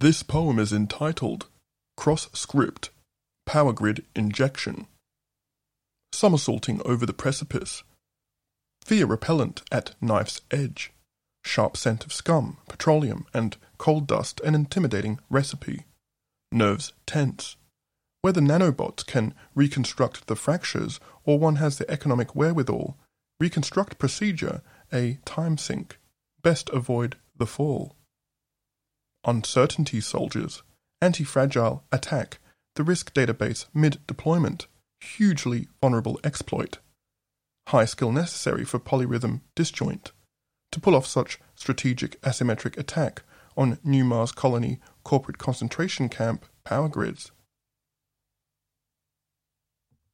This poem is entitled Cross Script Power Grid Injection. Somersaulting over the precipice. Fear repellent at knife's edge. Sharp scent of scum, petroleum, and coal dust an intimidating recipe. Nerves tense. Whether nanobots can reconstruct the fractures or one has the economic wherewithal, reconstruct procedure a time sink. Best avoid the fall. Uncertainty soldiers. Anti-fragile attack. The risk database mid-deployment. Hugely vulnerable exploit. High skill necessary for polyrhythm disjoint. To pull off such strategic asymmetric attack on New Mars Colony corporate concentration camp power grids.